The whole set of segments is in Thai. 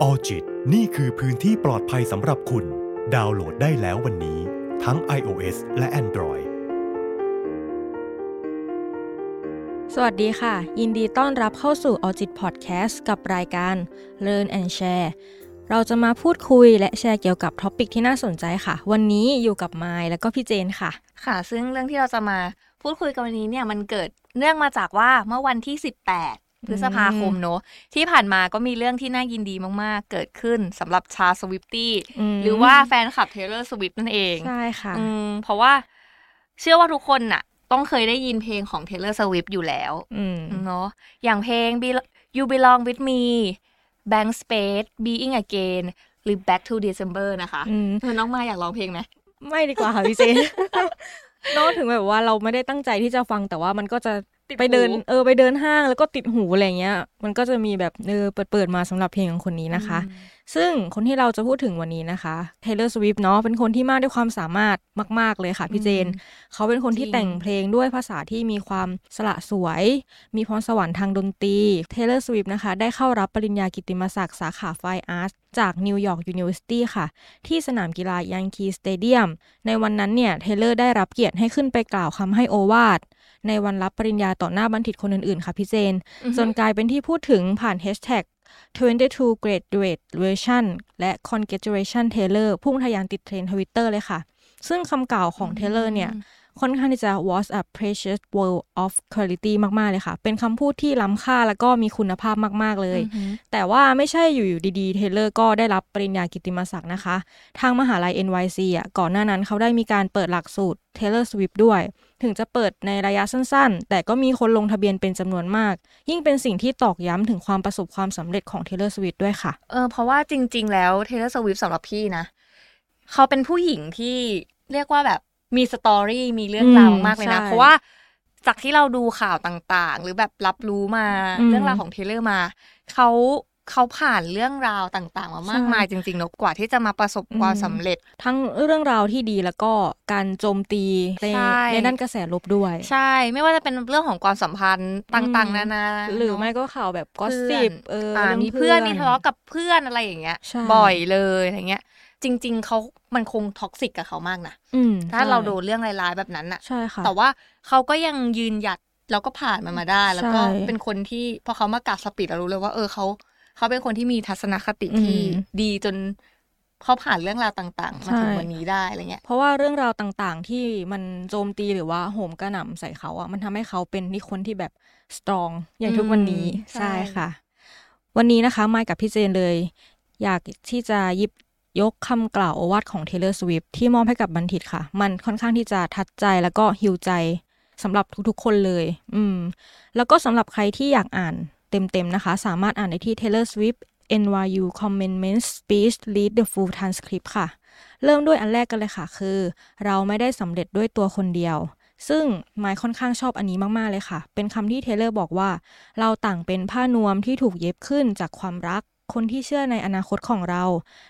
Alljit นี่คือพื้นที่ปลอดภัยสำหรับคุณ ดาวน์โหลดได้แล้ววันนี้ ทั้ง iOS และ Android สวัสดีค่ะ ยินดีต้อนรับเข้าสู่ a u d i t Podcast กับรายการ Learn and Share เราจะมาพูดคุยและแชร์เกี่ยวกับ topic ที่น่าสนใจค่ะ วันนี้อยู่กับไมล์แล้วก็พี่เจนค่ะ ค่ะ ซึ่งเรื่องที่เราจะมาพูดคุยกันวันนี้เนี่ยมันเกิดเนื่องมาจากว่าเมื่อวันที่18 พฤษภาคมเนอะที่ผ่านมาก็มีเรื่องที่น่ายินดีมาก ๆ เกิดขึ้นสำหรับชาสวิฟตี้อืมหรือว่าแฟนคลับเทเลอร์สวิฟนั่นเองใช่ค่ะอืมเพราะว่าเชื่อว่าทุกคนน่ะ ต้องเคยได้ยินเพลงของ Taylor Swift อยู่แล้วอืมเนาะอย่างเพลง Be- You Belong With Me Blank Space Being Again หรือ Back to December นะคะอืมเออน้องมาอยากร้องเพลงไหมไม่ดีกว่าค่ะพี่เจนเนอะถึงแบบว่าเราไม่ได้ตั้งใจที่จะฟังแต่ว่ามันก็จะติดหู ไปเดินเออไปเดินห้างแล้วก็ติดหูอะไรเงี้ย มันก็จะมีแบบเออเปิดเปิดมาสำหรับเพลงของคนนี้นะคะ ซึ่งคนที่เราจะพูดถึงวันนี้นะคะ Taylor Swift เนาะเป็นคนที่มากด้วยความสามารถมาก ๆ เลยค่ะพี่เจน เขาเป็นคนที่จริงแต่งเพลงด้วยภาษาที่มีความสละสลวย มีพรสวรรค์ทางดนตรี Taylor Swift นะคะ ได้เข้ารับปริญญากิตติมศักดิ์สาขา Fine Arts จาก New York University ค่ะ ที่สนามกีฬา Yankee Stadium ในวันนั้นเนี่ยเทเลอร์ได้รับเกียรติให้ขึ้นไปกล่าวคำให้โอวาท ในวันรับปริญญาต่อหน้าบัณฑิตคนอื่นๆ ค่ะพี่เจน จนกลายเป็นที่พูดถึงผ่านแฮชแท็ก22 graduate version และ congratulation Taylor พุ่งทะยานติดเทรนด์ทวิตเตอร์เลยค่ะ ซึ่งคำกล่าวของ Taylor เนี่ยค่อนข้างที่จะ was a precious word of quality มาก ๆ เลยค่ะ เป็นคำพูดที่ล้ำค่าแล้วก็มีคุณภาพมาก ๆ เลย แต่ว่าไม่ใช่อยู่ๆดีๆ เทเลอร์ก็ได้รับปริญญากิตติมศักดิ์นะคะ ทางมหาลัย NYC อะก่อนหน้านั้นเขาได้มีการเปิดหลักสูตร Taylor Swift ด้วย ถึงจะเปิดในระยะสั้นๆ แต่ก็มีคนลงทะเบียนเป็นจำนวนมาก ยิ่งเป็นสิ่งที่ตอกย้ำถึงความประสบความสำเร็จของ Taylor Swift ด้วยค่ะ เออเพราะว่าจริง ๆ แล้ว Taylor Swift สำหรับพี่นะ เขาเป็นผู้หญิงที่เรียกว่าแบบมีสตอรี่มีเรื่องราวอืมมากๆเลยนะใช่เพราะว่าจากที่เราดูข่าวต่างๆ หรือแบบรับรู้มาอืมเรื่องราวของเทเลอร์มา เขา เขาผ่านเรื่องราวต่างๆมามากใช่มายจริงๆเนอะกว่าที่จะมาประสบความอืมสำเร็จ ทั้งเรื่องราวที่ดีแล้วก็การโจมตีในใช่ในด้านกระแสลบด้วย ใช่ ไม่ว่าจะเป็นเรื่องของความสัมพันธ์ต่างๆ นานาหรือเนะไม่ก็ข่าวแบบก็เพื่สิอนบเอออ่ารื่องมีเพื่อนมีทะเลาะกับเพื่อนอะไรอย่างเงี้ยใช่บ่อยเลยอะไรเงี้ยจริง ๆ เขามันคงท็อกซิกกับเขามากนะอืมถ้าใช่เราโดนเรื่องร้ายๆแบบนั้นน่ะใช่ค่ะแต่ว่าเขาก็ยังยืนหยัดแล้วก็ผ่านมันมาได้ แล้วก็ใช่เป็นคนที่พอเขามากราบสปีดเรารู้เลยว่า เออเขา เขาเป็นคนที่มีทัศนคติที่อืมดีจนเขาผ่านเรื่องราวต่างๆ มาถึงใช่วันนี้ได้อะไรเงี้ย เพราะว่าเรื่องราวต่างๆ ที่มันโจมตีหรือว่าโหมกระหน่ำใส่เขาอะมันทำให้เขาเป็นที่คนที่แบบสตรองอย่างทุกวันนี้อืมใช่ใช่ค่ะ วันนี้นะคะไมค์กับพี่เจนเลย อยากที่จะหยิบยกคำกล่าวโอวาทของ Taylor Swift ที่มอบให้กับบัณฑิตค่ะ มันค่อนข้างที่จะทัดใจแล้วก็ฮิวใจสำหรับทุกๆคนเลย อืม แล้วก็สำหรับใครที่อยากอ่าน เต็มๆนะคะ สามารถอ่านได้ที่ Taylor Swift NYU Commencement Speech Read the full transcript ค่ะ เริ่มด้วยอันแรกกันเลยค่ะ คือ เราไม่ได้สำเร็จด้วยตัวคนเดียว ซึ่งไมค์ค่อนข้างชอบอันนี้มาก ๆ เลยค่ะ เป็นคำที่เทเลอร์บอกว่า เราต่างเป็นผ้านวมที่ถูกเย็บขึ้นจากความรัก คนที่เชื่อในอนาคตของเรา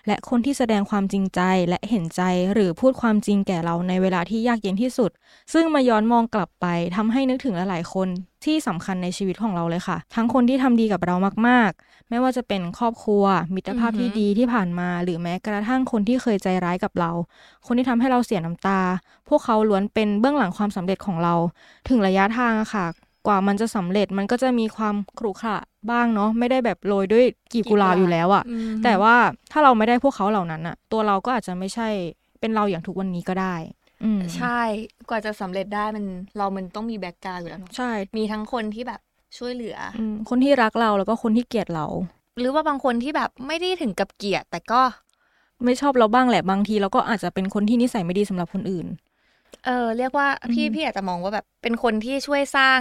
และคนที่แสดงความจริงใจและเห็นใจหรือพูดความจริงแก่เราในเวลาที่ยากเย็นที่สุด ซึ่งมาย้อนมองกลับไปทำให้นึกถึงหลายๆคนที่สำคัญในชีวิตของเราเลยค่ะ ทั้งคนที่ทำดีกับเรามากๆ ไม่ว่าจะเป็นครอบครัว มิตรภาพที่ดีที่ผ่านมา หรือแม้กระทั่งคนที่เคยใจร้ายกับเรา คนที่ทำให้เราเสียน้ำตา พวกเขาล้วนเป็นเบื้องหลังความสำเร็จของเรา ถึงระยะทางอะค่ะ กว่ามันจะสำเร็จมันก็จะมีความขรุขระบ้างเนาะไม่ได้แบบโรยด้วยกลีบกุหลาบอยู่แล้วอะอืมแต่ว่าถ้าเราไม่ได้พวกเขาเหล่านั้นอะตัวเราก็อาจจะไม่ใช่เป็นเราอย่างทุกวันนี้ก็ได้อืมใช่กว่าจะสำเร็จได้มันเรามันต้องมี background อยู่แล้วเนอะใช่ มีทั้งคนที่แบบช่วยเหลือออืมคนที่รักเราแล้วก็คนที่เกลียดเรา หรือว่าบางคนที่แบบไม่ได้ถึงกับเกลียดแต่ก็ ไม่ชอบเราบ้างแหละบางทีเราก็อาจจะเป็นคนที่นิสัยไม่ดีสำหรับคนอื่น เออเรียกว่าพี่อืมพี่อาจจะมองว่าแบบเป็นคนที่ช่วยสร้าง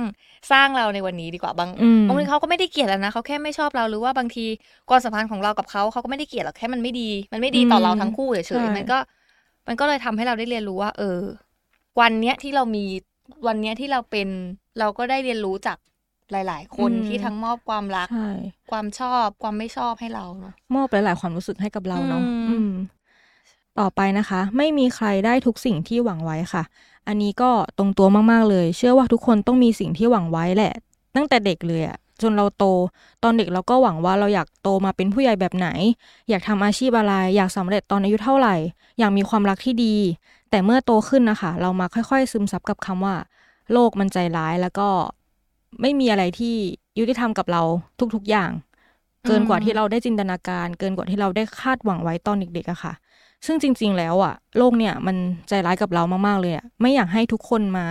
สร้างเราในวันนี้ดีกว่าบางอืมบางทีเขาก็ไม่ได้เกลียดแล้วนะเขาแค่ไม่ชอบเราหรือว่าบางทีความสัมพันธ์ของเรากับเขาเขาก็ไม่ได้เกลียดหรอกแค่มันไม่ดี มันไม่ดีต่อเราทั้งคู่เฉใช่ยๆมันก็ มันก็เลยทำให้เราได้เรียนรู้ว่า เออ วันเนี้ยที่เรามีวันเนี้ยที่เราเป็นเราก็ได้เรียนรู้จากหลาย ๆ คนที่ทั้งมอบความรักใช่ความชอบความไม่ชอบให้เราเนาะมอบหลาย ๆ ความรู้สึกให้กับเราเนาะอืมอืม ต่อไปนะคะ ไม่มีใครได้ทุกสิ่งที่หวังไว้ค่ะ อันนี้ก็ตรงตัวมากๆเลย เชื่อว่าทุกคนต้องมีสิ่งที่หวังไว้แหละ ตั้งแต่เด็กเลยอะจนเราโต ตอนเด็กเราก็หวังว่าเราอยากโตมาเป็นผู้ใหญ่แบบไหน อยากทำอาชีพอะไร อยากสำเร็จตอนอายุเท่าไหร่ อยากมีความรักที่ดี แต่เมื่อโตขึ้นนะคะ เรามาค่อยๆ ซึมซับกับคำว่า โลกมันใจร้ายแล้วก็ไม่มีอะไรที่ยุติธรรมกับเราทุกๆอย่าง เกินกว่าที่เราได้จินตนาการ เกินกว่าที่เราได้คาดหวังไว้ตอนเด็กๆอะค่ะ ซึ่งจริง ๆ แล้วอะโลกเนี่ยมันใจร้ายกับเรามาก ๆ เลยอะไม่อยากให้ทุกคนมา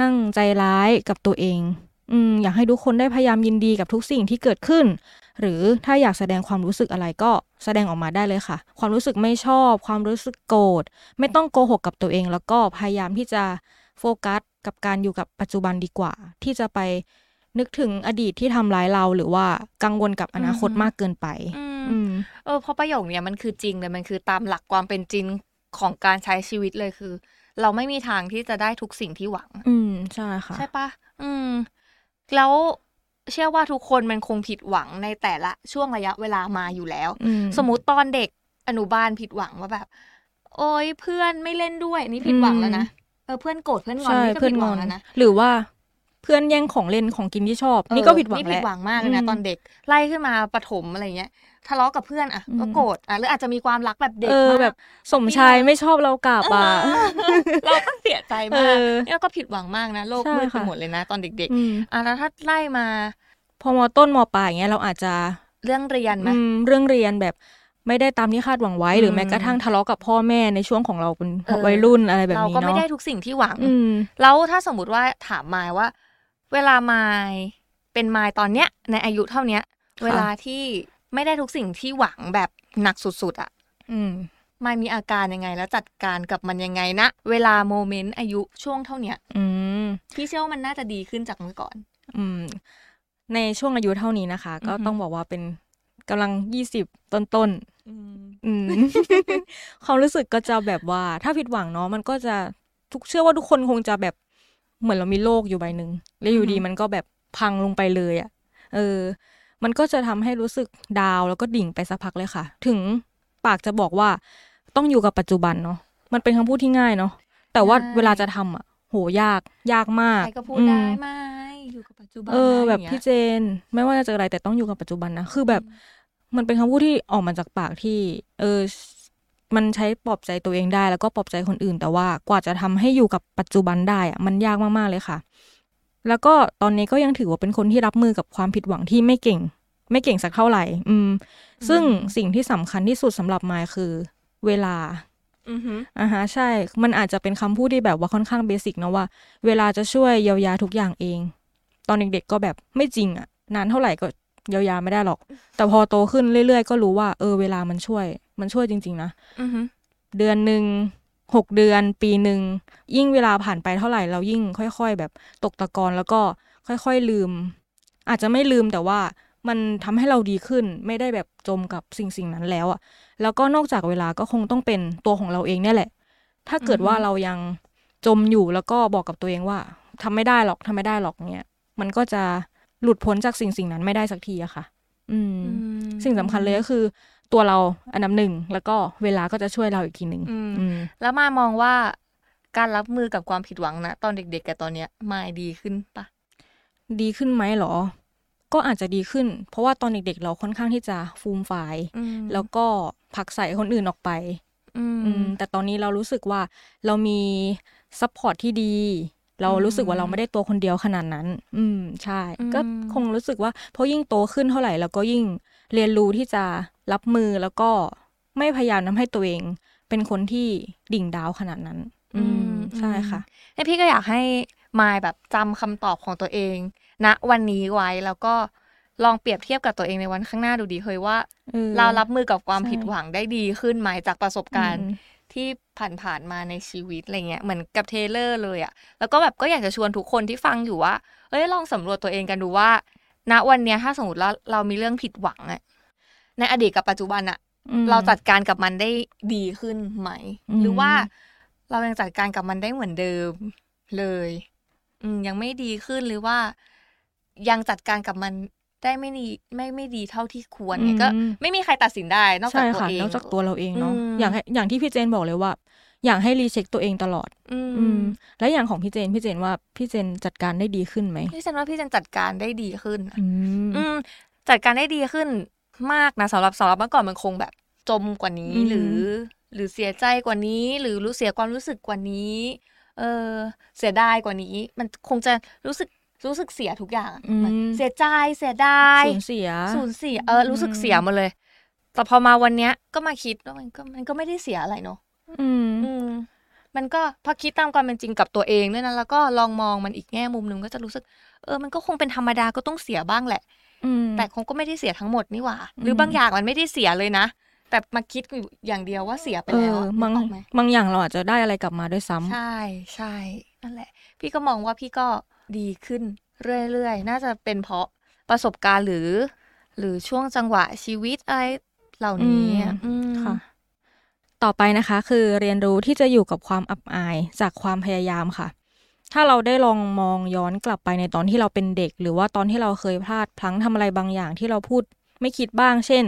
นั่งใจร้ายกับตัวเอง อืมอยากให้ทุกคนได้พยายามยินดีกับทุกสิ่งที่เกิดขึ้น หรือถ้าอยากแสดงความรู้สึกอะไรก็แสดงออกมาได้เลยค่ะ ความรู้สึกไม่ชอบ ความรู้สึกโกรธ ไม่ต้องโกหกกับตัวเอง แล้วก็พยายามที่จะโฟกัสกับการอยู่กับปัจจุบันดีกว่า ที่จะไปนึกถึงอดีตที่ทำร้ายเราหรือว่ากังวลกับอนาคตมากเกินไป เออเพราะประโยคเนี้ยมันคือจริงเลยมันคือตามหลักความเป็นจริงของการใช้ชีวิตเลยคือ เราไม่มีทางที่จะได้ทุกสิ่งที่หวัง อืมใช่ค่ะ ใช่ปะอืม แล้วเชื่อว่าทุกคนมันคงผิดหวังในแต่ละช่วงระยะเวลามาอยู่แล้วอืมสมมติตอนเด็กอนุบาลผิดหวังว่าแบบ โอ้ยเพื่อนไม่เล่นด้วยนี่ผิดหวังแล้วนะเออเพื่อนโกรธเพื่อนงอนใช่นี่ก็เพื่อนผิดหงวัองนแล้วนะหรือว่าเพื่อนแย่งของเล่นของกินที่ชอบเออนี่ก็ผิดหวังนี่แหผิดละหวังมากเลยนะอืมตอนเด็กไล่ขึ้นมาประถมอะไรเงี้ย ทะเลาะกับเพื่อนอะอืมก็โกรธอะหรืออาจจะมีความรักแบบเด็กเออมากแบบสมชายไม่ชอบเรากลับอะเออเราก็เสียใจเอมากอแล้วก็ผิดหวังมากนะโลกใช่มืดไปค่ะหมดเลยนะ ตอนเด็กอืมๆอะแล้วถ้าไล่มา พอมอต้นมอปลายอย่างเงี้ยเราอาจจะเรื่องเรียนไหมอืมเรื่องเรียนแบบไม่ได้ตามที่คาดหวังไว้หรือมแม้กระทั่งทะเลาะกับพ่อแม่ในช่วงของเราเป็นเออวัยรุ่นอะไรแบบเรานี้ก็ไม่เนาะได้ทุกสิ่งที่หวังอืมแล้วถ้าสมมติว่าถามมายว่า เวลามายเป็นมายตอนเนี้ยในอายุเท่าเนี้ยค่ะเวลาที่ ไม่ได้ทุกสิ่งที่หวังแบบหนักสุดๆอะ อืมมายมีอาการยังไงแล้วจัดการกับมันยังไงนะเวลาโมเมนต์อายุช่วงเท่าเนี้ย อืมพี่เชื่อว่ามันน่าจะดีขึ้นจากเมื่อก่อน อืม ในช่วงอายุเท่านี้นะคะ ก็อือฮึต้องบอกว่าเป็นกำลังยี่สิบต้นๆอืมอืมความรู้สึกก็จะแบบว่า ถ้าผิดหวังเนาะมันก็จะทุกเชื่อว่าทุกคนคงจะแบบเหมือนเรามีโลกอยู่ใบหนึ่งแล้วอยู่ดีมันก็แบบพังลงไปเลยอะ่ะ เออ มันก็จะทำให้รู้สึกดาวแล้วก็ดิ่งไปสักพักเลยค่ะ ถึงปากจะบอกว่าต้องอยู่กับปัจจุบันเนาะมันเป็นคำพูดที่ง่ายเนาะแต่ว่าใช่เวลาจะทำอะ โหยากยากมากใครก็พูดอืมได้ไหมอยู่กับปัจจุบันเออนะแบบย่างงี้ยพี่เจน ไม่ว่าจะเจออะไรแต่ต้องอยู่กับปัจจุบันนะคือแบบมันเป็นคำพูดที่ออกมาจากปากที่ เออ มันใช้ปลอบใจตัวเองได้แล้วก็ปลอบใจคนอื่น แต่ว่ากว่าจะทำให้อยู่กับปัจจุบันได้อะมันยากมากๆเลยค่ะ แล้วก็ตอนนี้ก็ยังถือว่าเป็นคนที่รับมือกับความผิดหวังที่ไม่เก่ง ไม่เก่งสักเท่าไหร่ อืม ซึ่งสิ่งที่สำคัญที่สุดสำหรับมายคือเวลาอือหืออ่าฮะใช่ มันอาจจะเป็นคำพูดที่แบบว่าค่อนข้างเบสิกนะว่า เวลาจะช่วยเยียวยาทุกอย่างเอง ตอนเด็กๆก็แบบไม่จริงอะนานเท่าไหร่ก็เยียวยาไม่ได้หรอก แต่พอโตขึ้นเรื่อยๆ ก็รู้ว่า เออเวลามันช่วย มันช่วยจริง ๆ นะอือหือเดือนหนึ่ง หกเดือนปีหนึ่ง ยิ่งเวลาผ่านไปเท่าไหร่เรายิ่งค่อย ๆ แบบตกตะกอนแล้วก็ค่อยๆลืม อาจจะไม่ลืมแต่ว่ามันทำให้เราดีขึ้นไม่ได้แบบจมกับสิ่งสิ่งนั้นแล้วอะแล้วก็นอกจากเวลาก็คงต้องเป็นตัวของเราเองเนี่ยแหละ ถ้าเกิดว่าเรายังจมอยู่แล้วก็บอกกับตัวเองว่าทำไม่ได้หรอกทำไม่ได้หรอกเนี่ยมันก็จะหลุดพ้นจากสิ่งสิ่งนั้นไม่ได้สักทีอะค่ะ อืมอืมสิ่งสำคัญเลยก็คือ ตัวเราอันดับหนึ่งแล้วก็เวลาก็จะช่วยเราอีกทีหนึ่งอืมอืมแล้วมามองว่าการรับมือกับความผิดหวังนะตอนเด็ก ๆ กับตอนเนี้ยมายดีขึ้นปะดีขึ้นไหมเหรอ ก็อาจจะดีขึ้น เพราะว่าตอนเด็ก ๆ เราค่อนข้างที่จะฟูมฟายอืมแล้วก็ผลักใส่คนอื่นออกไปอืมอืมแต่ตอนนี้เรารู้สึกว่าเรามี support ที่ดี เรารู้สึกว่าเราไม่ได้ตัวคนเดียวขนาดนั้น อืมใช่ ก็คงรู้สึกว่าเพราะยิ่งโตขึ้นเท่าไหร่เราก็ยิ่งเรียนรู้ที่จะรับมือแล้วก็ไม่พยายามทำให้ตัวเอง เป็นคนที่ดิ่ง down ขนาดนั้น อืมใช่ค่ะให้พี่ก็อยากให้มายแบบจำคำตอบของตัวเองณวันนี้ไว้แล้วก็ลองเปรียบเทียบกับตัวเองในวันข้างหน้าดูดีเฮ้ยว่าออเรารับมือกับความใช่ผิดหวังได้ดีขึ้นไหมจากประสบการณ์อืม ที่ผ่านๆมาในชีวิตอะไรเงี้ยเหมือนกับเทเลอร์เลยอะแล้วก็แบบก็อยากจะชวนทุกคนที่ฟังอยู่ว่าเอ้ยลองสำรวจตัวเองกันดูว่า ณวันเนี้ยถ้าสมมติว่าเรามีเรื่องผิดหวังอะในอดีตกับปัจจุบันอะอืมเราจัดการกับมันได้ดีขึ้นไหมอืมหรือว่าเรายังจัดการกับมันได้เหมือนเดิมเลย อืมยังไม่ดีขึ้นหรือว่ายังจัดการกับมัน ได้ไม่ดีไม่ไม่ดีเท่าที่ควรเนี่ยก็อืมไม่มีใครตัดสินได้นอกจากใช่ตัวค่ะเองนอกจากตัวเราเองเนาะอืมอย่างให้อย่างที่พี่เจนบอกเลยว่า อยากให้รีเช็คตัวเองตลอด อือืมมแล้วอย่างของพี่เจนพี่เจนว่าพี่เจนจัดการได้ดีขึ้นไหมพี่เจนว่าพี่เจนจัดการได้ดีขึ้น อืมอืมจัดการได้ดีขึ้นมากนะสำหรับสำหรับเมื่อก่อนมันคงแบบ จมกว่านี้อืมหรือ หรือเสียใจกว่านี้ หรือรู้เสียความรู้สึกกว่านี้ เออเสียดายกว่านี้ มันคงจะรู้สึก รู้สึกเสียทุกอย่างอะอืมมันเสียใจเสียดายสูญเสียสูญเสียเออรู้สึกเสียหมาเลย แต่พอมาวันเนี้ยก็มาคิดว่ามันก็มันก็ไม่ได้เสียอะไรเนอะอืมอืมมันก็พอคิดตามความเป็นจริงกับตัวเองด้วยนะแล้วก็ลองมองมันอีกแง่มุมหนึ่งก็จะรู้สึก เออ มันก็คงเป็นธรรมดาก็ต้องเสียบ้างแหละอืมแต่คงก็ไม่ได้เสียทั้งหมดนี่หว่าอืมหรือบางอย่างมันไม่ได้เสียเลยนะแต่มาคิดอยู่อย่างเดียวว่าเสียไปเอแล้วออะบางนึกออกไหมบางอย่างเราอาจจะได้อะไรกลับมาด้วยซ้ำใช่ใช่นั่นแหละ พี่ก็มองว่าพี่ก็ ดีขึ้นเรื่อยๆ น่าจะเป็นเพราะประสบการณ์หรือ หรือช่วงจังหวะชีวิตอะไรเหล่านี้อะอืมค่ะ ต่อไปนะคะ คือเรียนรู้ที่จะอยู่กับความอับอายจากความพยายามค่ะ ถ้าเราได้ลองมองย้อนกลับไปในตอนที่เราเป็นเด็ก หรือว่าตอนที่เราเคยพลาดพลั้งทำอะไรบางอย่างที่เราพูดไม่คิดบ้าง เช่น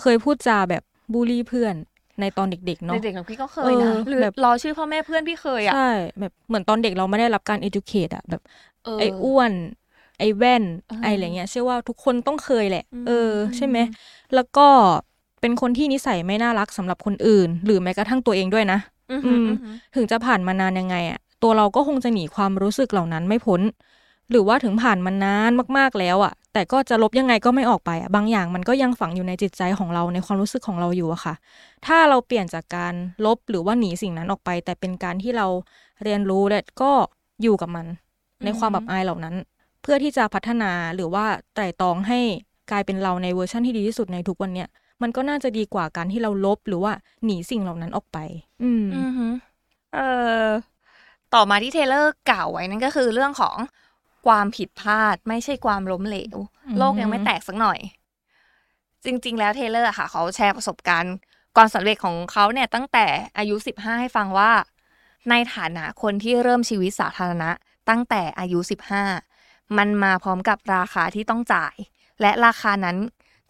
เคยพูดจาแบบบูลลี่เพื่อน ในตอนเด็กๆเนาะเด็กๆของพี่ก็เคยนะเออหรือแบบรอชื่อพ่อแม่เพื่อนพี่เคยอะใช่แบบเหมือนตอนเด็กเราไม่ได้รับการ educate อะแบบเออไอ้อ้วน ไอ้แว่นเออไอ้อะไรเงี้ยเชื่อว่าทุกคนต้องเคยแหละอืมเออ ใช่ไหมแล้วก็เป็นคนที่นิสัยไม่น่ารักสำหรับคนอื่น หรือแม้กระทั่งตัวเองด้วยนะอืมอืมอืมถึงจะผ่านมานานยังไงอะตัวเราก็คงจะหนีความรู้สึกเหล่านั้นไม่พ้น หรือว่าถึงผ่านมานนานมากๆแล้วอะแต่ก็จะลบยังไงก็ไม่ออกไปอะบางอย่างมันก็ยังฝังอยู่ในจิตใจของเราในความรู้สึกของเราอยู่อะค่ะ ถ้าเราเปลี่ยนจากการลบหรือว่าหนีสิ่งนั้นออกไป แต่เป็นการที่เราเรียนรู้และก็อยู่กับมัน ในความแบบอายเหล่านั้น เพื่อที่จะพัฒนาหรือว่าไตร่ตรองให้กลายเป็นเราในเวอร์ชั่นที่ดีที่สุดในทุกวันเนี้ยมันก็น่าจะดีกว่าการที่เราลบหรือว่าหนีสิ่งเหล่านั้นออกไป อืมเออต่อมาที่เทเลอร์กล่าวไว้นั่นก็คือเรื่องของ ความผิดพลาด ไม่ใช่ความล้มเหลวอืมโลกยังไม่แตกสักหน่อย จริง ๆ แล้วเทเลอร์อะค่ะ เขาแชร์ประสบการณ์ความสำเร็จของเขาเนี่ยตั้งแต่อายุสิบห้าให้ฟังว่า ในฐานะคนที่เริ่มชีวิตสาธารณะ ตั้งแต่อายุสิบห้ามันมาพร้อมกับราคาที่ต้องจ่าย และราคานั้น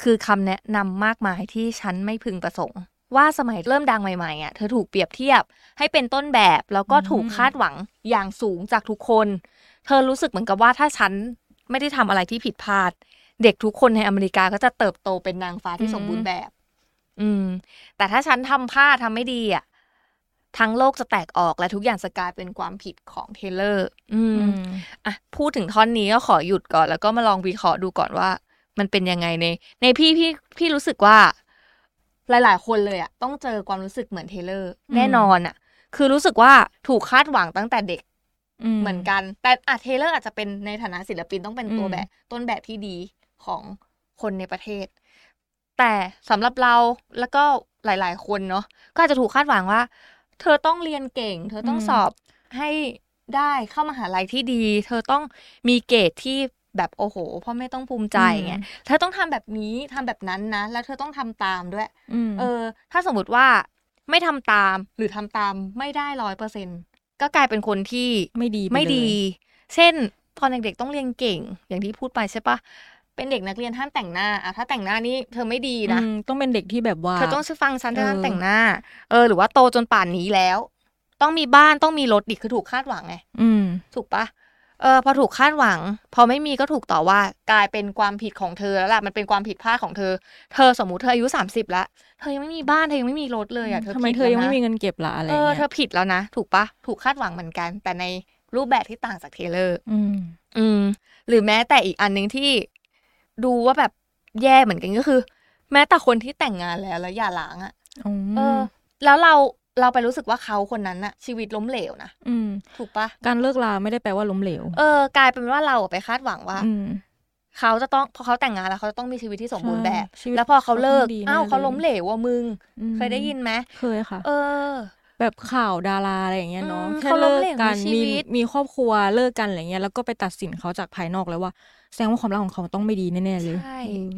คือคำแนะนำมากมายที่ฉันไม่พึงประสงค์ ว่าสมัยเริ่มดังใหม่ๆอะเธอถูกเปรียบเทียบให้เป็นต้นแบบแล้วก็ถูกคาดหวังอย่างสูงจากทุกคน เธอรู้สึกเหมือนกับว่าถ้าฉันไม่ได้ทำอะไรที่ผิดพลาด เด็กทุกคนในอเมริกาก็จะเติบโตเป็นนางฟ้าที่อืมสมบูรณ์แบบ อืม แต่ถ้าฉันทำพลาดทำไม่ดีอะทั้งโลกจะแตกออกและทุกอย่างจะกลายเป็นความผิดของเทเลอร์อืมอืมอะพูดถึงท่อนนี้ก็ขอหยุดก่อน แล้วก็มาลองวิเคราะห์ดูก่อนว่า มันเป็นยังไงใน ในพี่พี่พี่รู้สึกว่า หลาย ๆ คนเลยอะต้องเจอความรู้สึกเหมือนเทเลอร์อืมแน่นอนอะคือรู้สึกว่าถูกคาดหวังตั้งแต่เด็ก เหมือนกัน แต่อาเทเลอร์อาจจะเป็นในฐานะศิลปินต้องเป็นตัวอืมแบบต้นแบบที่ดีของคนในประเทศ แต่สำหรับเราแล้วก็หลาย ๆ คนเนาะก็อาจจะถูกคาดหวังว่า เธอต้องเรียนเก่ง เธอต้องสอบให้ได้เข้ามหาลัยที่ดี เธอต้องมีเกรดที่แบบโอ้โหพ่อแม่ต้องภูมิใจไงเธอต้องทำแบบนี้ทำแบบนั้นนะ แล้วเธอต้องทำตามด้วยอืมเออ ถ้าสมมติว่าไม่ทำตามหรือทำตามไม่ได้ร้อยเปอร์เซ็น ก็กลายเป็นคนที่ไม่ดีปไม่เลยดี เช่นตอนเด็กๆต้องเรียนเก่ง อย่างที่พูดไปใช่ปะเป็นเด็กนักเรียนห้ามแต่งหน้าอะถ้าแต่งหน้านี่เธอไม่ดีนะอืมต้องเป็นเด็กที่แบบว่า เธอต้องฟังฉันเธอห้ามเออแต่งหน้า เออ หรือว่าโตจนป่านนี้แล้ว ต้องมีบ้านต้องมีรถดิคือถูกคาดหวังไงอืมถูกปะ เออพอถูกคาดหวัง พอไม่มีก็ถูกต่อว่ากลายเป็นความผิดของเธอแล้วล่ะมันเป็นความผิดพลาดของเธอ เธอสมมุติเธออายุสามสิบแล้วเธอยังไม่มีบ้านเธอยังไม่มีรถเลยอะเธอทำไมผิดเธอยังแล้วไม่นะมีเงินเก็บละอะไรเออเงี้ยเธอผิดแล้วนะ ถูกปะถูกคาดหวังเหมือนกัน แต่ในรูปแบบที่ต่างจากเทเลอร์ อืม อืม หรือแม้แต่อีกอันหนึ่งที่ดูว่าแบบแย่เหมือนกันก็คือ แม้แต่คนที่แต่งงานแล้วแล้วอย่าล้างอะอืมเออ แล้วเรา เราไปรู้สึกว่าเขาคนนั้นอะชีวิตล้มเหลวนะอืม ถูกปะการเลิกลาไม่ได้แปลว่าล้มเหลว เออกลายเป็นว่าเราอะไปคาดหวังว่าอืมเขาจะต้องพอเขาแต่งงานแล้วเขาจะต้องมีชีวิตที่สมบูรณ์แบบใช่ชีวิตแล้วพอเขาเลิกเขาต้องดีแน่อ้าวเขาเลยล้มเหลวว่ะมึงอืมเคยได้ยินไหมเคยค่ะ เออ แบบข่าวดาราอะไรอย่างเงี้ยเนาะอืมแค่เขาล้เลิมกเหลวกันในชีมีวิตมีครอบครัวเลิกกันอะไรเงี้ยแล้วก็ไปตัดสินเขาจากภายนอกเลยว่าแสดงว่าความรักของเขาต้องไม่ดีแน่ๆเลยใช่เออ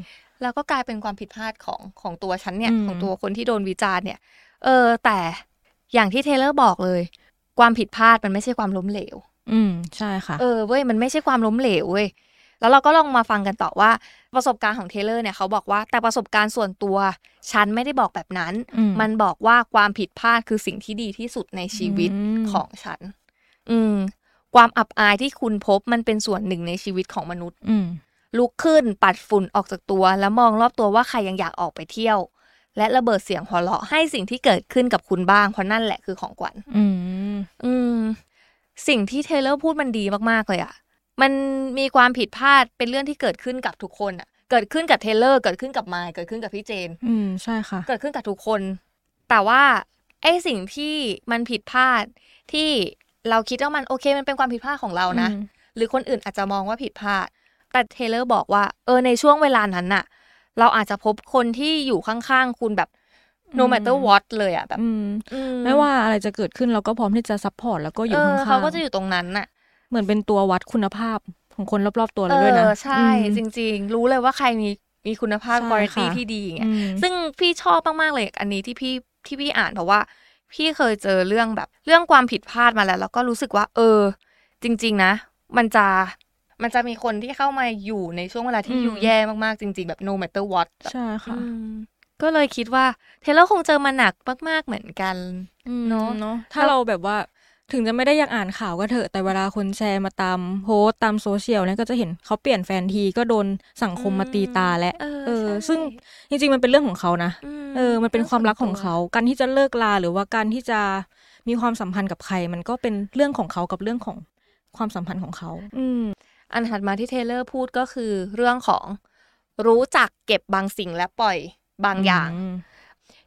แล้วก็กลายเป็นความผิดพลาดของของตัวฉันเนี่ยอืมของตัวคนที่โดนวิจารณ์เนี่ย เออ แต่อย่างที่เทเลอร์บอกเลย ความผิดพลาดมันไม่ใช่ความล้มเหลว อืมใช่ค่ะ เออเว้ยมันไม่ใช่ความล้มเหลวเว้ยแล้วเราก็ลองมาฟังกันต่อว่าประสบการณ์ของเทเลอร์เนี่ยเขาบอกว่าแต่ประสบการณ์ส่วนตัว ฉันไม่ได้บอกแบบนั้นอืมมันบอกว่าความผิดพลาดคือสิ่งที่ดีที่สุดในชีวิตอืมของฉัน อืม ความอับอายที่คุณพบมันเป็นส่วนหนึ่งในชีวิตของมนุษย์ อืมลุกขึ้นปัดฝุ่นออกจากตัว แล้วมองรอบตัวว่าใครยังอยากออกไปเที่ยว และระเบิดเสียงหัวเราะให้สิ่งที่เกิดขึ้นกับคุณบ้างเพราะนั่นแหละคือของขวัญอืมอืมสิ่งที่เทเลอร์พูดมันดีมากๆเลยอะมันมีความผิดพลาดเป็นเรื่องที่เกิดขึ้นกับทุกคนอะเกิดขึ้นกับเทเลอร์เกิดขึ้นกับไมค์เกิดขึ้นกับพี่เจน อืมใช่ค่ะ เกิดขึ้นกับทุกคน แต่ว่าไอ้สิ่งที่มันผิดพลาดที่เราคิดว่ามันโอเคมันเป็นความผิดพลาดของเรานะอืมหรือคนอื่นอาจจะมองว่าผิดพลาด แต่เทเลอร์บอกว่า เออในช่วงเวลานั้นน่ะ เราอาจจะพบคนที่อยู่ข้างๆคุณแบบ no matter what เลยอะแบบอืมอืไม่ว่าอะไรจะเกิดขึ้นเราก็พร้อมที่จะซัพพอร์ตแล้วก็อยู่เอข้าองๆเขาก็จะอยู่ตรงนั้นน่ะ เหมือนเป็นตัววัดคุณภาพของคนรอบๆตัวเอเราด้วยนะอใช่อืมจริง ๆ รู้เลยว่าใครมีมีคุณภาพใช่คุณภาพค่ะที่ดีอย่างเงี้อืยมซึ่งพี่ชอบมากๆเลยอันนี้ที่พี่ที่พี่อ่านเพราะว่า พี่เคยเจอเรื่องแบบ เรื่องความผิดพลาดมาแล้ว แล้วก็รู้สึกว่า เออ จริง ๆ นะ มันจะ มันจะมีคนที่เข้ามาอยู่ในช่วงเวลาที่อืมอยู่แย่มากๆจริง ๆ แบบ no matter what แบบใช่ค่ะอืมก็เลยคิดว่า เทเลอร์คงเจอมาหนักมาก ๆเหมือนกันเนอะเนาะถ้าเราแบบว่าถึงจะไม่ได้อยากอ่านข่าวก็เถอะแต่เวลาคนแชร์มาตามโพสต์ตามโซเชียลเนี่ยก็จะเห็นเขาเปลี่ยนแฟนทีก็โดนสังคมมาตีตาและเออเออใช่ซึ่งจริงๆมันเป็นเรื่องของเขานะมเออ มันเป็นความรักของเขา การที่จะเลิกลาหรือว่าการที่จะมีความสัมพันธ์กับใคร มันก็เป็นเรื่องของเขากับเรื่องของความสัมพันธ์ของเขา อืม อันถัดมาที่เทเลอร์พูดก็คือเรื่องของรู้จักเก็บบางสิ่งและปล่อยบางอย่าง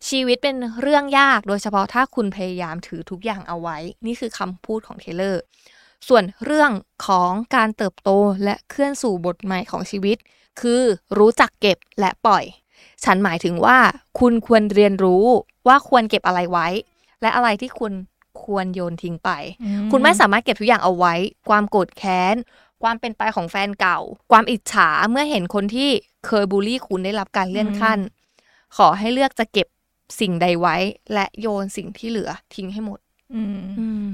ชีวิตเป็นเรื่องยากโดยเฉพาะถ้าคุณพยายามถือทุกอย่างเอาไว้ นี่คือคำพูดของเทเลอร์ ส่วนเรื่องของการเติบโตและเคลื่อนสู่บทใหม่ของชีวิต คือรู้จักเก็บและปล่อย ฉันหมายถึงว่า คุณควรเรียนรู้ว่าควรเก็บอะไรไว้ และอะไรที่คุณควรโยนทิ้งไปอืมคุณไม่สามารถเก็บทุกอย่างเอาไว้ ความโกรธแค้น ความเป็นไปของแฟนเก่า ความอิจฉาเมื่อเห็นคนที่เคยบูลลี่คุณได้รับการเลื่อนขั้น ขอให้เลือกจะเก็บสิ่งใดไว้ และโยนสิ่งที่เหลือทิ้งให้หมดอืมอืม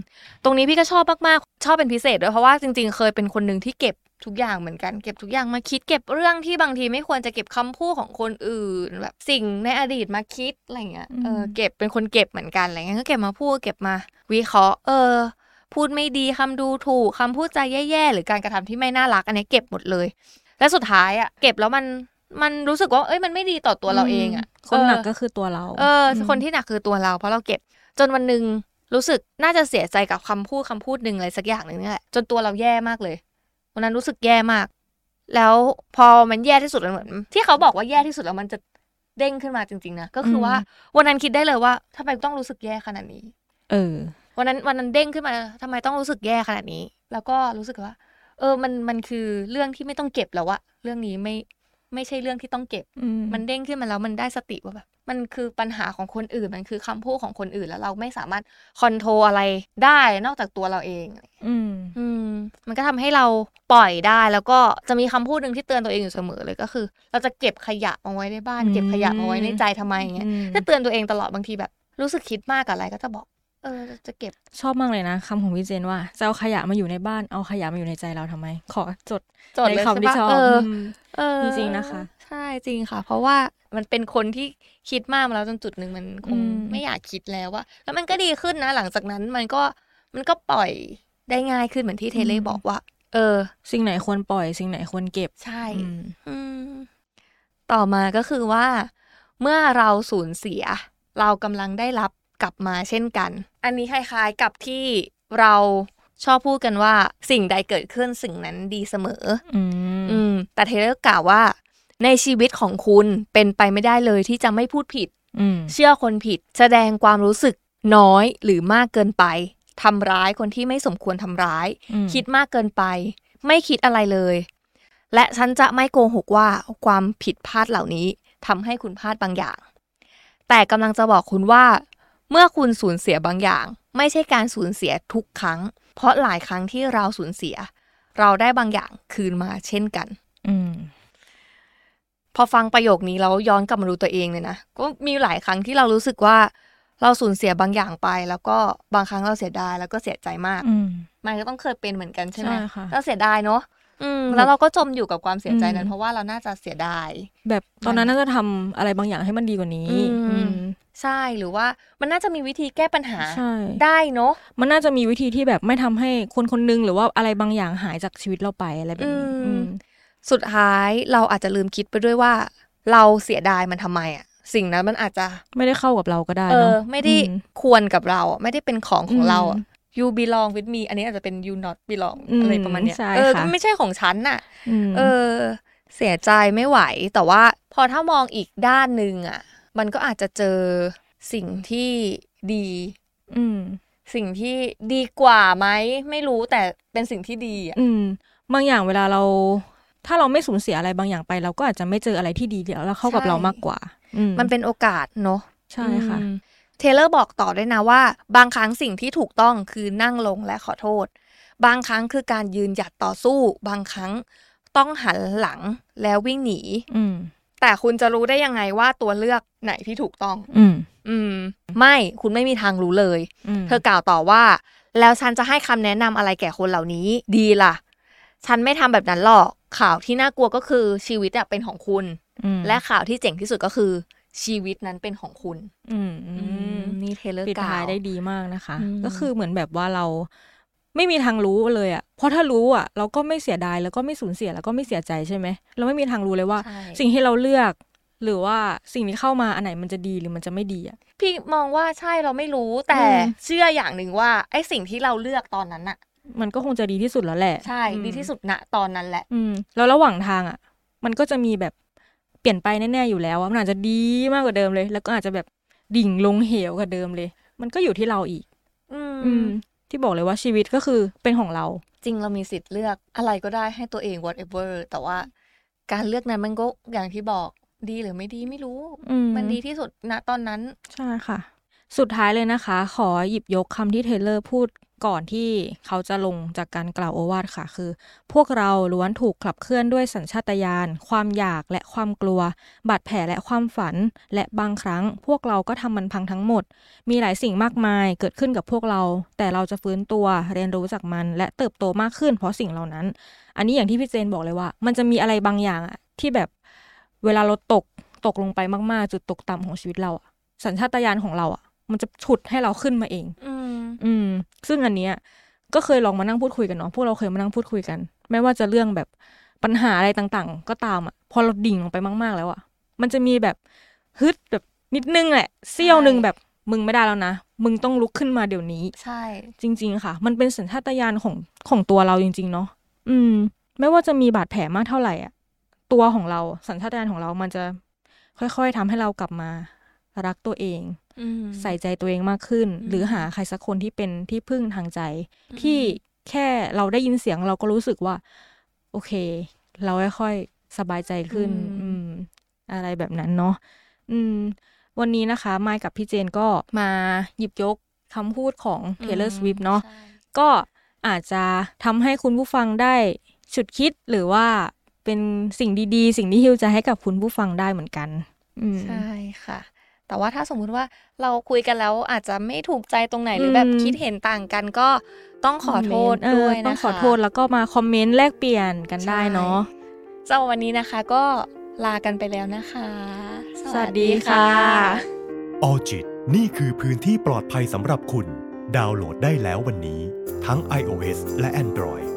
ตรงนี้พี่ก็ชอบมากๆ ชอบเป็นพิเศษด้วยเพราะว่าจริงๆ เคยเป็นคนหนึ่งที่เก็บทุกอย่างเหมือนกันเก็บทุกอย่างมาคิดเก็บเรื่องที่บางทีไม่ควรจะเก็บคำพูดของคนอื่น แบบสิ่งในอดีตมาคิดอะไรเงี้ยเออเก็บเป็นคนเก็บเหมือนกันอะไรเงี้ยก็เก็บมาพูดเก็บมา วิเคราะห์ เออ พูดไม่ดีคำดูถูกคำพูดใจแย่ๆ หรือการกระทำที่ไม่น่ารักอันนี้เก็บหมดเลย และสุดท้ายอะเก็บแล้วมันมันรู้สึกว่าเอ้ยมันไม่ดีต่อตัวเราเองอะคนหนักเออก็คือตัวเราเอออมคนที่หนักคือตัวเรา เพราะเราเก็บจนวันหนึ่งรู้สึกน่าจะเสียใจกับคำพูดคำพูดหนึ่งอะไรสักอย่างหนึ่งนี่แหละจนตัวเราแย่มากเลยวันนั้นรู้สึกแย่มาก แล้วพอมันแย่ที่สุดมันเหมือน ที่เขาบอกว่าแย่ที่สุดแล้วมันจะเด้งขึ้นมาจริงๆนะก็คือว่าวันนั้นคิดได้เลยว่าทำไมต้องรู้สึกแย่ขนาดนี้ เออ วันนั้นวันนั้นเด้งขึ้นมาทำไมต้องรู้สึกแย่ขนาดนี้ แล้วก็รู้สึกว่า เออมันมันคือเรื่องที่ไม่ต้องเก็บแล้วอะเรื่องนี้ไม่ไม่ใช่เรื่องที่ต้องเก็บอืมมันเด้งขึ้นมาแล้วมันได้สติว่าแบบมันคือปัญหาของคนอื่น มันคือคำพูดของคนอื่นแล้วเราไม่สามารถคอนโทรลอะไรได้นอกจากตัวเราเอง อืม อืม มันก็ทำให้เราปล่อยได้ แล้วก็จะมีคำพูดหนึ่งที่เตือนตัวเองอยู่เสมอเลยก็คือ เราจะเก็บขยะมาไว้ในบ้านอืมเก็บขยะมาไว้ในใจทำไมอย่างเงี้ยอืมจะเตือนตัวเองตลอดบางทีแบบ รู้สึกคิดมากกับอะไรก็จะบอก เออจะเก็บชอบมากเลยนะคำของพี่เจนว่าจะเอาขยะมาอยู่ในบ้านเอาขยะมาอยู่ในใจเราทำไม ขอจดจดในเลยคำที่ใช่ชอบปะเออมเออจริงๆนะคะ ใช่จริงค่ะ เพราะว่ามันเป็นคนที่คิดมากมาแล้วจนจุดหนึ่งมันคงอืมไม่อยากคิดแล้วว่าแล้วมันก็ดีขึ้นนะ หลังจากนั้นมันก็มันก็ปล่อยได้ง่ายขึ้นเหมือนที่เทเล่บอกว่า เออ สิ่งไหนควรปล่อยสิ่งไหนควรเก็บใช่อืมอืมต่อมาก็คือว่า เมื่อเราสูญเสีย เรากำลังได้รับ กลับมาเช่นกัน อันนี้คล้ายๆกับที่เราชอบพูดกันว่าสิ่งใดเกิดขึ้นสิ่งนั้นดีเสมอ อืมอืมแต่เทเลอร์กล่าวว่า ในชีวิตของคุณเป็นไปไม่ได้เลยที่จะไม่พูดผิดอืมเชื่อคนผิด แสดงความรู้สึกน้อยหรือมากเกินไปทำร้ายคนที่ไม่สมควรทำร้ายอืมคิดมากเกินไป ไม่คิดอะไรเลย และฉันจะไม่โกหกว่าความผิดพลาดเหล่านี้ทำให้คุณพลาดบางอย่าง แต่กำลังจะบอกคุณว่า เมื่อคุณสูญเสียบางอย่าง ไม่ใช่การสูญเสียทุกครั้ง เพราะหลายครั้งที่เราสูญเสีย เราได้บางอย่างคืนมาเช่นกัน อืมพอฟังประโยคนี้แล้วย้อนกลับมาดูตัวเองเลยนะก็มีหลายครั้งที่เรารู้สึกว่า เราสูญเสียบางอย่างไป แล้วก็บางครั้งเราเสียดายแล้วก็เสียใจมากอืมมันก็ต้องเคยเป็นเหมือนกันใช่ไหมใช่ค่ะเราเสียดายเนาะ อืมแล้วเราก็จมอยู่กับความเสียใจนั้นอืมเพราะว่าเราน่าจะเสียดาย แบบตอนนั้นน่าจะทำอะไรบางอย่างให้มันดีกว่านี้อืมอืมใช่หรือว่ามันน่าจะมีวิธีแก้ปัญหาใช่ได้เนาะมันน่าจะมีวิธีที่แบบไม่ทำให้คนคนนึงหรือว่าอะไรบางอย่างหายจากชีวิตเราไปอะไรแบบนี้อืมอืมสุดท้ายเราอาจจะลืมคิดไปด้วยว่า เราเสียดายมันทำไมอะสิ่งนั้นมันอาจจะไม่ได้เข้ากับเราก็ได้เอเนาะอไม่ได้อืมควรกับเราอะไม่ได้เป็นของของเราอะอืม you belong with me อันนี้อาจจะเป็น you not belong อืมอะไรประมาณเนี้ยใช่เออค่ะก็ไม่ใช่ของฉันน่ะมเออ เสียใจไม่ไหว แต่ว่าพอถ้ามองอีกด้านหนึ่งอะ มันก็อาจจะเจอสิ่งที่ดี อืมสิ่งที่ดีกว่าไหมไม่รู้แต่เป็นสิ่งที่ดีอะอืมบางอย่างเวลาเรา ถ้าเราไม่สูญเสียอะไรบางอย่างไป เราก็อาจจะไม่เจออะไรที่ดีเดี๋ยวเราเข้ากับใช่เรามากกว่าอืมมันเป็นโอกาสเนาะใช่ค่ะอืม เทเลอร์บอกต่อด้วยนะว่า บางครั้งสิ่งที่ถูกต้องคือนั่งลงและขอโทษ บางครั้งคือการยืนหยัดต่อสู้ บางครั้งต้องหันหลังแล้ววิ่งหนี อืมแต่คุณจะรู้ได้ยังไงว่าตัวเลือกไหนที่ถูกต้อง อืม อืม ไม่คุณไม่มีทางรู้เลยอืมเธอกล่าวต่อว่า แล้วฉันจะให้คำแนะนำอะไรแก่คนเหล่านี้ ดีล่ะ ฉันไม่ทำแบบนั้นหรอกข่าวที่น่ากลัวก็คือชีวิตอะเป็นของคุณอืมและข่าวที่เจ๋งที่สุดก็คือ ชีวิตนั้นเป็นของคุณ อืมอืมนี่เทเลอร์ปิดกล่าท้ายวได้ดีมากนะคะอืมก็คือเหมือนแบบว่าเราไม่มีทางรู้เลยอะ เพราะถ้ารู้อะ เราก็ไม่เสียดายแล้วก็ไม่สูญเสียแล้วก็ไม่เสียใจใช่ไหม เราไม่มีทางรู้เลยว่าใช่สิ่งที่เราเลือก หรือว่าสิ่งที่เข้ามาอันไหนมันจะดีหรือมันจะไม่ดีอะ พี่มองว่าใช่เราไม่รู้แต่อืมเชื่ออย่างหนึ่งว่าไอ้สิ่งที่เราเลือกตอนนั้นอะมันก็คงจะดีที่สุดแล้วแหละ ใช่อืมดีที่สุดณตอนนั้นแหละ อืม แล้วระหว่างทางอะ มันก็จะมีแบบเปลี่ยนไปแน่ๆอยู่แล้วอะมันอาจจะดีมากกว่าเดิมเลย แล้วก็อาจจะแบบดิ่งลงเหวกว่าเดิมเลย มันก็อยู่ที่เราอีกอืมอืมที่บอกเลยว่าชีวิตก็คือเป็นของเรา จริงเรามีสิทธิ์เลือกอะไรก็ได้ให้ตัวเอง whatever แต่ว่าการเลือกนั้นมันก็อย่างที่บอกดีหรือไม่ดีไม่รู้อืมมันดีที่สุดณตอนนั้น ใช่ค่ะ สุดท้ายเลยนะคะ ขอหยิบยกคำที่เทเลอร์พูด ก่อนที่เขาจะลงจากการกล่าวโอวาทค่ะ คือ พวกเราล้วนถูกขับเคลื่อนด้วยสัญชาตญาณความอยากและความกลัว บาดแผลและความฝัน และบางครั้ง พวกเราก็ทำมันพังทั้งหมด มีหลายสิ่งมากมายเกิดขึ้นกับพวกเรา แต่เราจะฟื้นตัวเรียนรู้จากมัน และเติบโตมากขึ้น เพราะสิ่งเหล่านั้น อันนี้อย่างที่พี่เจนบอกเลยว่า มันจะมีอะไรบางอย่างอะที่แบบเวลาเราตกตกลงไปมากๆ จุดตกต่ำของชีวิตเราสัญชาตญาณของเราอะมันจะฉุดให้เราขึ้นมาเอง อื อืม ซึ่งอันเนี้ยก็เคยลองมานั่งพูดคุยกันเนาะพวกเราเคยมานั่งพูดคุยกัน ไม่ว่าจะเรื่องแบบปัญหาอะไรต่างๆ ก็ตามอะพอเราดิ่งลงไปมากๆแล้วอะมันจะมีแบบฮึดแบบนิดนึงแหละเสี้ยวหนึ่งแบบมึงไม่ได้แล้วนะ มึงต้องลุกขึ้นมาเดี๋ยวนี้ ใช่ จริง ๆ ค่ะ มันเป็นสัญชาตญาณของของตัวเราจริง ๆ เนาะอืม ไม่ว่าจะมีบาดแผลมากเท่าไหร่อะตัวของเราสัญชาตญาณของเรามันจะค่อย ๆทำให้เรากลับมารักตัวเองอืม ใส่ใจตัวเองมากขึ้นอืมหรือหาใครสักคนที่เป็นที่พึ่งทางใจ ที่แค่เราได้ยินเสียงเราก็รู้สึกว่า โอเค เราค่อยๆสบายใจขึ้น อืม อะไรแบบนั้นเนาะอืม วันนี้นะคะไมค์กับพี่เจนก็มาหยิบยกคำพูดของ Taylor Swift เนาะใช่ก็อาจจะทำให้คุณผู้ฟังได้ฉุดคิดหรือว่าเป็นสิ่งดีๆ สิ่งที่ฮิวใจให้กับคุณผู้ฟังได้เหมือนกันอืมใช่ค่ะ แต่ว่าถ้าสมมุติว่าเราคุยกันแล้วอาจจะไม่ถูกใจตรงไหนหรือแบบอืมคิดเห็นต่างกันก็ต้องขอโทษเออด้วยนะคะต้องขอโทษแล้วก็มาคอมเมนต์แลกเปลี่ยนกันได้เนาะสำหรับวันนี้นะคะก็ลากันไปแล้วนะคะ สวัสดีค่ะออจิตนี่คือพื้นที่ปลอดภัยสำหรับคุณ ดาวน์โหลดได้แล้ววันนี้ ทั้ง iOS และ Android